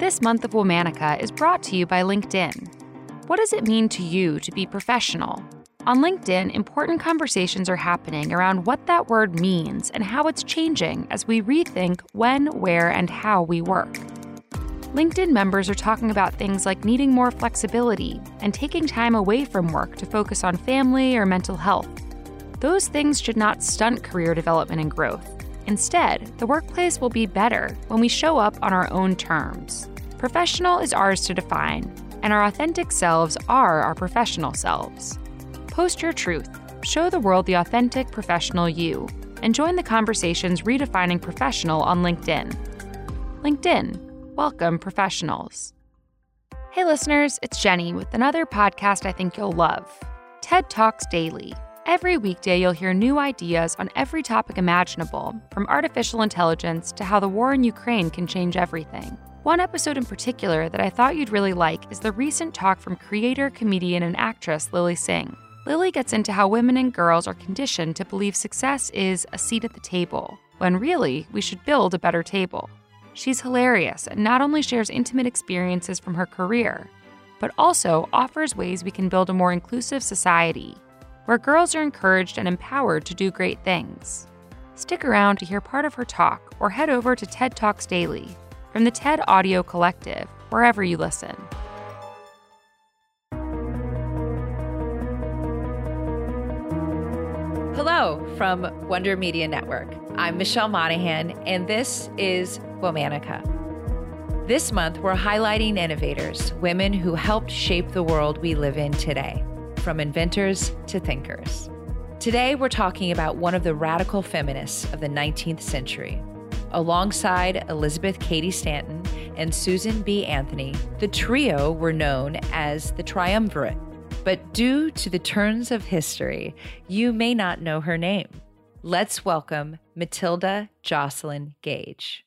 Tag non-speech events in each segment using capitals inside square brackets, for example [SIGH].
This month of Womanica is brought to you by LinkedIn. What does it mean to you to be professional? On LinkedIn, important conversations are happening around what that word means and how it's changing as we rethink when, where, and how we work. LinkedIn members are talking about things like needing more flexibility and taking time away from work to focus on family or mental health. Those things should not stunt career development and growth. Instead, the workplace will be better when we show up on our own terms. Professional is ours to define, and our authentic selves are our professional selves. Post your truth, show the world the authentic professional you, and join the conversations redefining professional on LinkedIn. LinkedIn, welcome professionals. Hey listeners, it's Jenny with another podcast I think you'll love TED Talks Daily. Every weekday, you'll hear new ideas on every topic imaginable, from artificial intelligence to how the war in Ukraine can change everything. One episode in particular that I thought you'd really like is the recent talk from creator, comedian, and actress Lily Singh. Lily gets into how women and girls are conditioned to believe success is a seat at the table, when really, we should build a better table. She's hilarious and not only shares intimate experiences from her career, but also offers ways we can build a more inclusive society, where girls are encouraged and empowered to do great things. Stick around to hear part of her talk or head over to TED Talks Daily from the TED Audio Collective, wherever you listen. Hello from Wonder Media Network. I'm Michelle Monahan, and this is Womanica. This month, we're highlighting innovators, women who helped shape the world we live in today, from inventors to thinkers. Today, we're talking about one of the radical feminists of the 19th century, Alongside Elizabeth Cady Stanton and Susan B. Anthony, the trio were known as the Triumvirate. But due to the turns of history, you may not know her name. Let's welcome Matilda Joslyn Gage.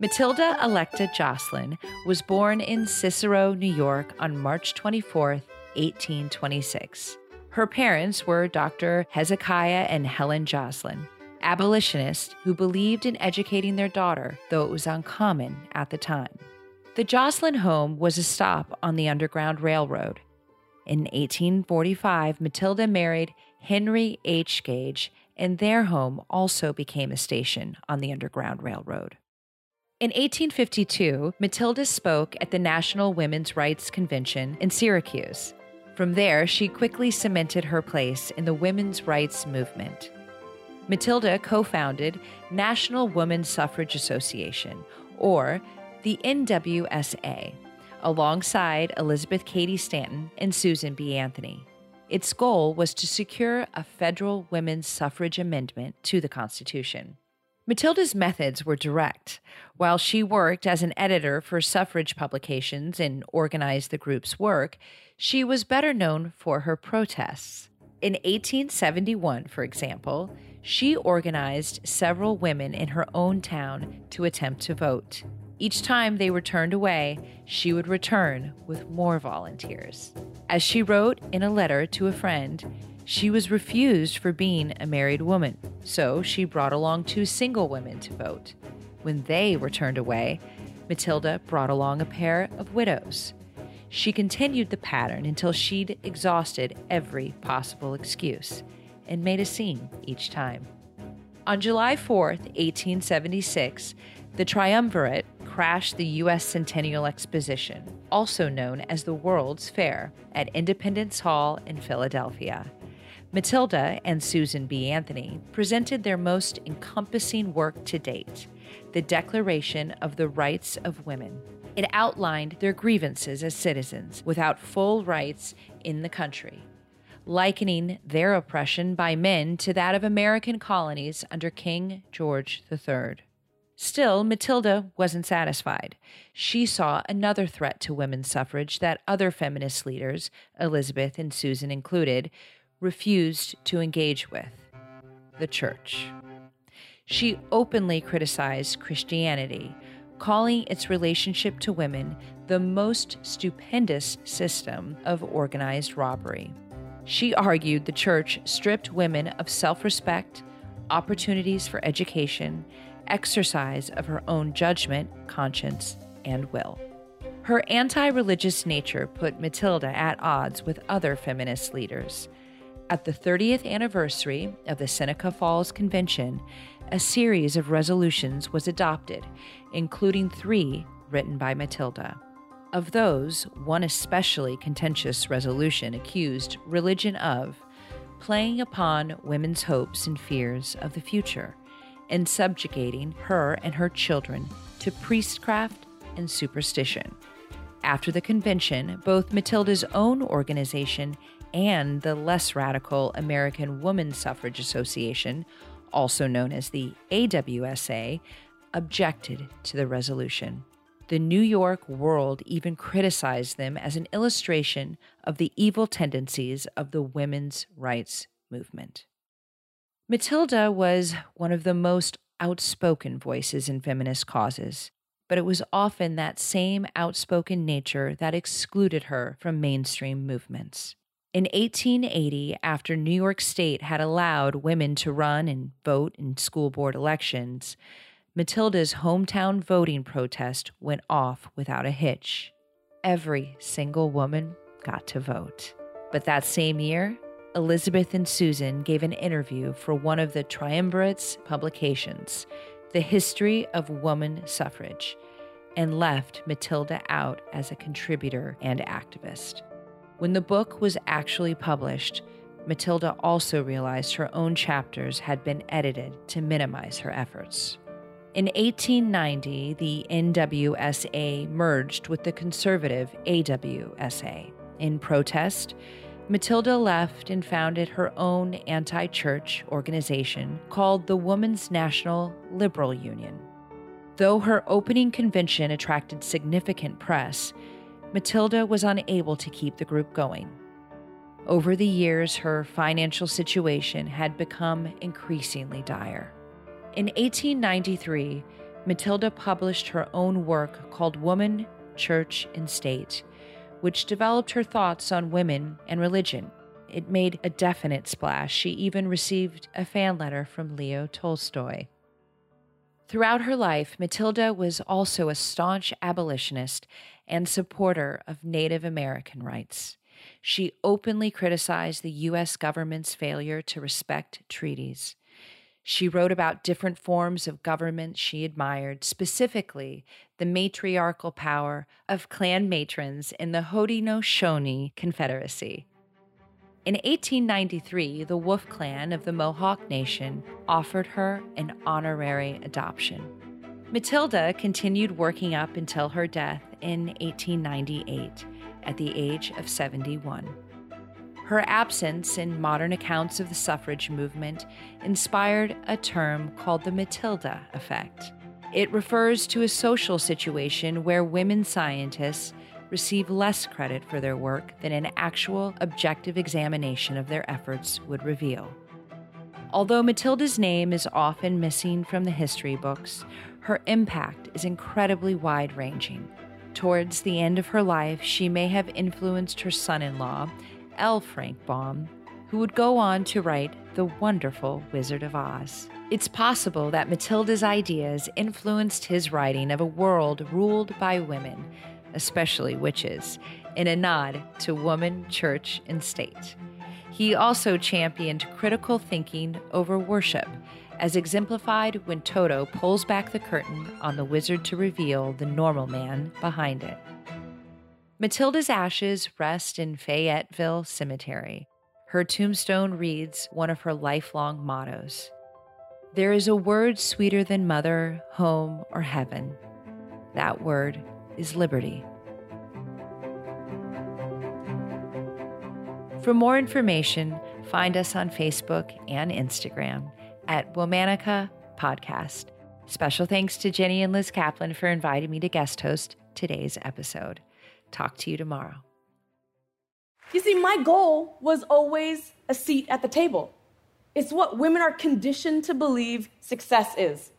Matilda Electa Joslyn was born in Cicero, New York on March 24, 1826. Her parents were Dr. Hezekiah and Helen Joslyn, abolitionists who believed in educating their daughter, though it was uncommon at the time. The Joslyn home was a stop on the Underground Railroad. In 1845, Matilda married Henry H. Gage, and their home also became a station on the Underground Railroad. In 1852, Matilda spoke at the National Women's Rights Convention in Syracuse. From there, she quickly cemented her place in the women's rights movement. Matilda co founded National Woman Suffrage Association, or the NWSA, alongside Elizabeth Cady Stanton and Susan B. Anthony. Its goal was to secure a federal women's suffrage amendment to the Constitution. Matilda's methods were direct. While she worked as an editor for suffrage publications and organized the group's work, she was better known for her protests. In 1871, for example, she organized several women in her own town to attempt to vote. Each time they were turned away, she would return with more volunteers. As she wrote in a letter to a friend, she was refused for being a married woman, so she brought along two single women to vote. When they were turned away, Matilda brought along a pair of widows. She continued the pattern until she'd exhausted every possible excuse and made a scene each time. On July 4th, 1876, the Triumvirate crashed the U.S. Centennial Exposition, also known as the World's Fair, at Independence Hall in Philadelphia. Matilda and Susan B. Anthony presented their most encompassing work to date the Declaration of the Rights of Women. It outlined their grievances as citizens without full rights in the country, likening their oppression by men to that of American colonies under King George III. Still, Matilda wasn't satisfied. She saw another threat to women's suffrage that other feminist leaders, Elizabeth and Susan included, refused to engage with the church. She openly criticized Christianity, calling its relationship to women the most stupendous system of organized robbery. She argued the church stripped women of self respect, opportunities for education, exercise of her own judgment, conscience, and will. Her anti religious nature put Matilda at odds with other feminist leaders. At the 30th anniversary of the Seneca Falls Convention, a series of resolutions was adopted, including three written by Matilda. Of those, one especially contentious resolution accused religion of playing upon women's hopes and fears of the future and subjugating her and her children to priestcraft and superstition. After the convention, both Matilda's own organization and the less radical American Woman Suffrage Association, also known as the AWSA, objected to the resolution. The New York World even criticized them as an illustration of the evil tendencies of the women's rights movement. Matilda was one of the most outspoken voices in feminist causes but it was often that same outspoken nature that excluded her from mainstream movements. In 1880, after New York State had allowed women to run and vote in school board elections, Matilda's hometown voting protest went off without a hitch. Every single woman got to vote. But that same year, Elizabeth and Susan gave an interview for one of the triumvirate's publications the History of Woman Suffrage, and left Matilda out as a contributor and activist. When the book was actually published, Matilda also realized her own chapters had been edited to minimize her efforts. In 1890, the NWSA merged with the conservative AWSA. In protest, Matilda left and founded her own anti church organization called the Woman's National Liberal Union. Though her opening convention attracted significant press, Matilda was unable to keep the group going. Over the years, her financial situation had become increasingly dire. In 1893, Matilda published her own work called Woman, Church, and State which developed her thoughts on women and religion. It made a definite splash. She even received a fan letter from Leo Tolstoy. Throughout her life, Matilda was also a staunch abolitionist and supporter of Native American rights. She openly criticized the U.S. government's failure to respect treaties. She wrote about different forms of government she admired, specifically the matriarchal power of clan matrons in the Haudenosaunee Confederacy. In 1893, the Wolf Clan of the Mohawk Nation offered her an honorary adoption. Matilda continued working up until her death in 1898 at the age of 71. Her absence in modern accounts of the suffrage movement inspired a term called the Matilda effect. It refers to a social situation where women scientists receive less credit for their work than an actual objective examination of their efforts would reveal. Although Matilda's name is often missing from the history books, her impact is incredibly wide ranging. Towards the end of her life, she may have influenced her son in law L. Frank Baum, who would go on to write The Wonderful Wizard of Oz. It's possible that Matilda's ideas influenced his writing of a world ruled by women, especially witches, in a nod to woman, church, and state. He also championed critical thinking over worship, as exemplified when Toto pulls back the curtain on the wizard to reveal the normal man behind it. Matilda's ashes rest in Fayetteville Cemetery. Her tombstone reads one of her lifelong mottos There is a word sweeter than mother, home, or heaven. That word is liberty. For more information, find us on Facebook and Instagram at Womanica Podcast. Special thanks to Jenny and Liz Kaplan for inviting me to guest host today's episode. Talk to you tomorrow. You see, my goal was always a seat at the table. It's what women are conditioned to believe success is.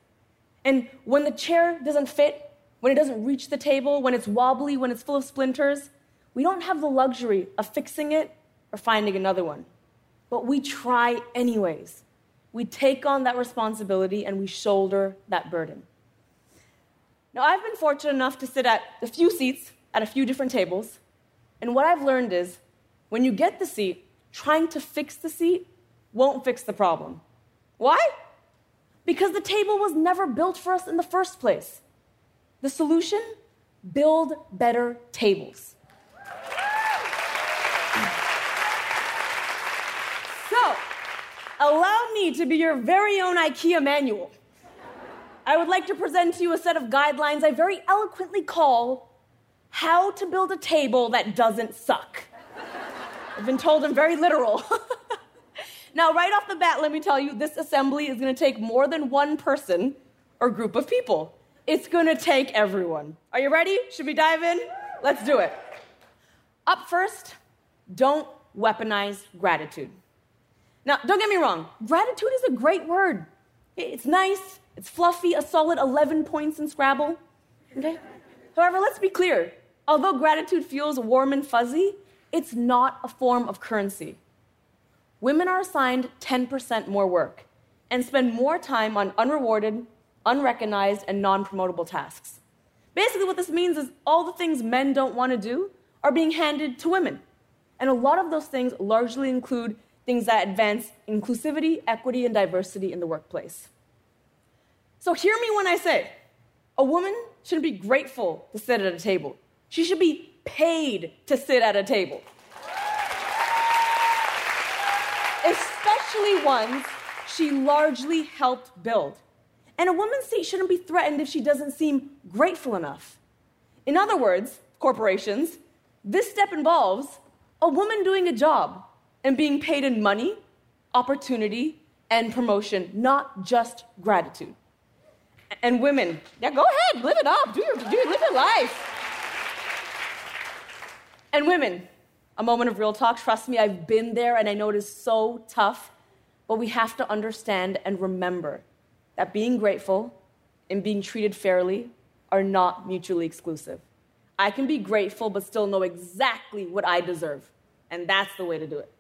And when the chair doesn't fit, when it doesn't reach the table, when it's wobbly, when it's full of splinters, we don't have the luxury of fixing it or finding another one. But we try anyways. We take on that responsibility and we shoulder that burden. Now, I've been fortunate enough to sit at a few seats at a few different tables, and what I've learned is when you get the seat, trying to fix the seat won't fix the problem. Why? Because the table was never built for us in the first place. The solution? Build better tables. So, allow me to be your very own IKEA manual. I would like to present to you a set of guidelines I very eloquently call How to Build a Table That Doesn't Suck. I've been told I'm very literal. [LAUGHS] now, right off the bat, let me tell you this assembly is going to take more than one person or group of people. It's going to take everyone. Are you ready? Should we dive in? Let's do it. Up first, don't weaponize gratitude. Now, don't get me wrong, gratitude is a great word. It's nice, it's fluffy, a solid 11 points in Scrabble. Okay? However, let's be clear. Although gratitude feels warm and fuzzy, it's not a form of currency. Women are assigned 10% more work and spend more time on unrewarded, unrecognized, and non promotable tasks. Basically, what this means is all the things men don't want to do are being handed to women. And a lot of those things largely include things that advance inclusivity, equity, and diversity in the workplace. So hear me when I say a woman shouldn't be grateful to sit at a table. She should be paid to sit at a table. Especially ones she largely helped build. And a woman's seat shouldn't be threatened if she doesn't seem grateful enough. In other words, corporations, this step involves a woman doing a job and being paid in money, opportunity, and promotion, not just gratitude. And women, yeah, go ahead, live it up, do your, do, live your life. And women, a moment of real talk. Trust me, I've been there and I know it is so tough. But we have to understand and remember that being grateful and being treated fairly are not mutually exclusive. I can be grateful but still know exactly what I deserve. And that's the way to do it.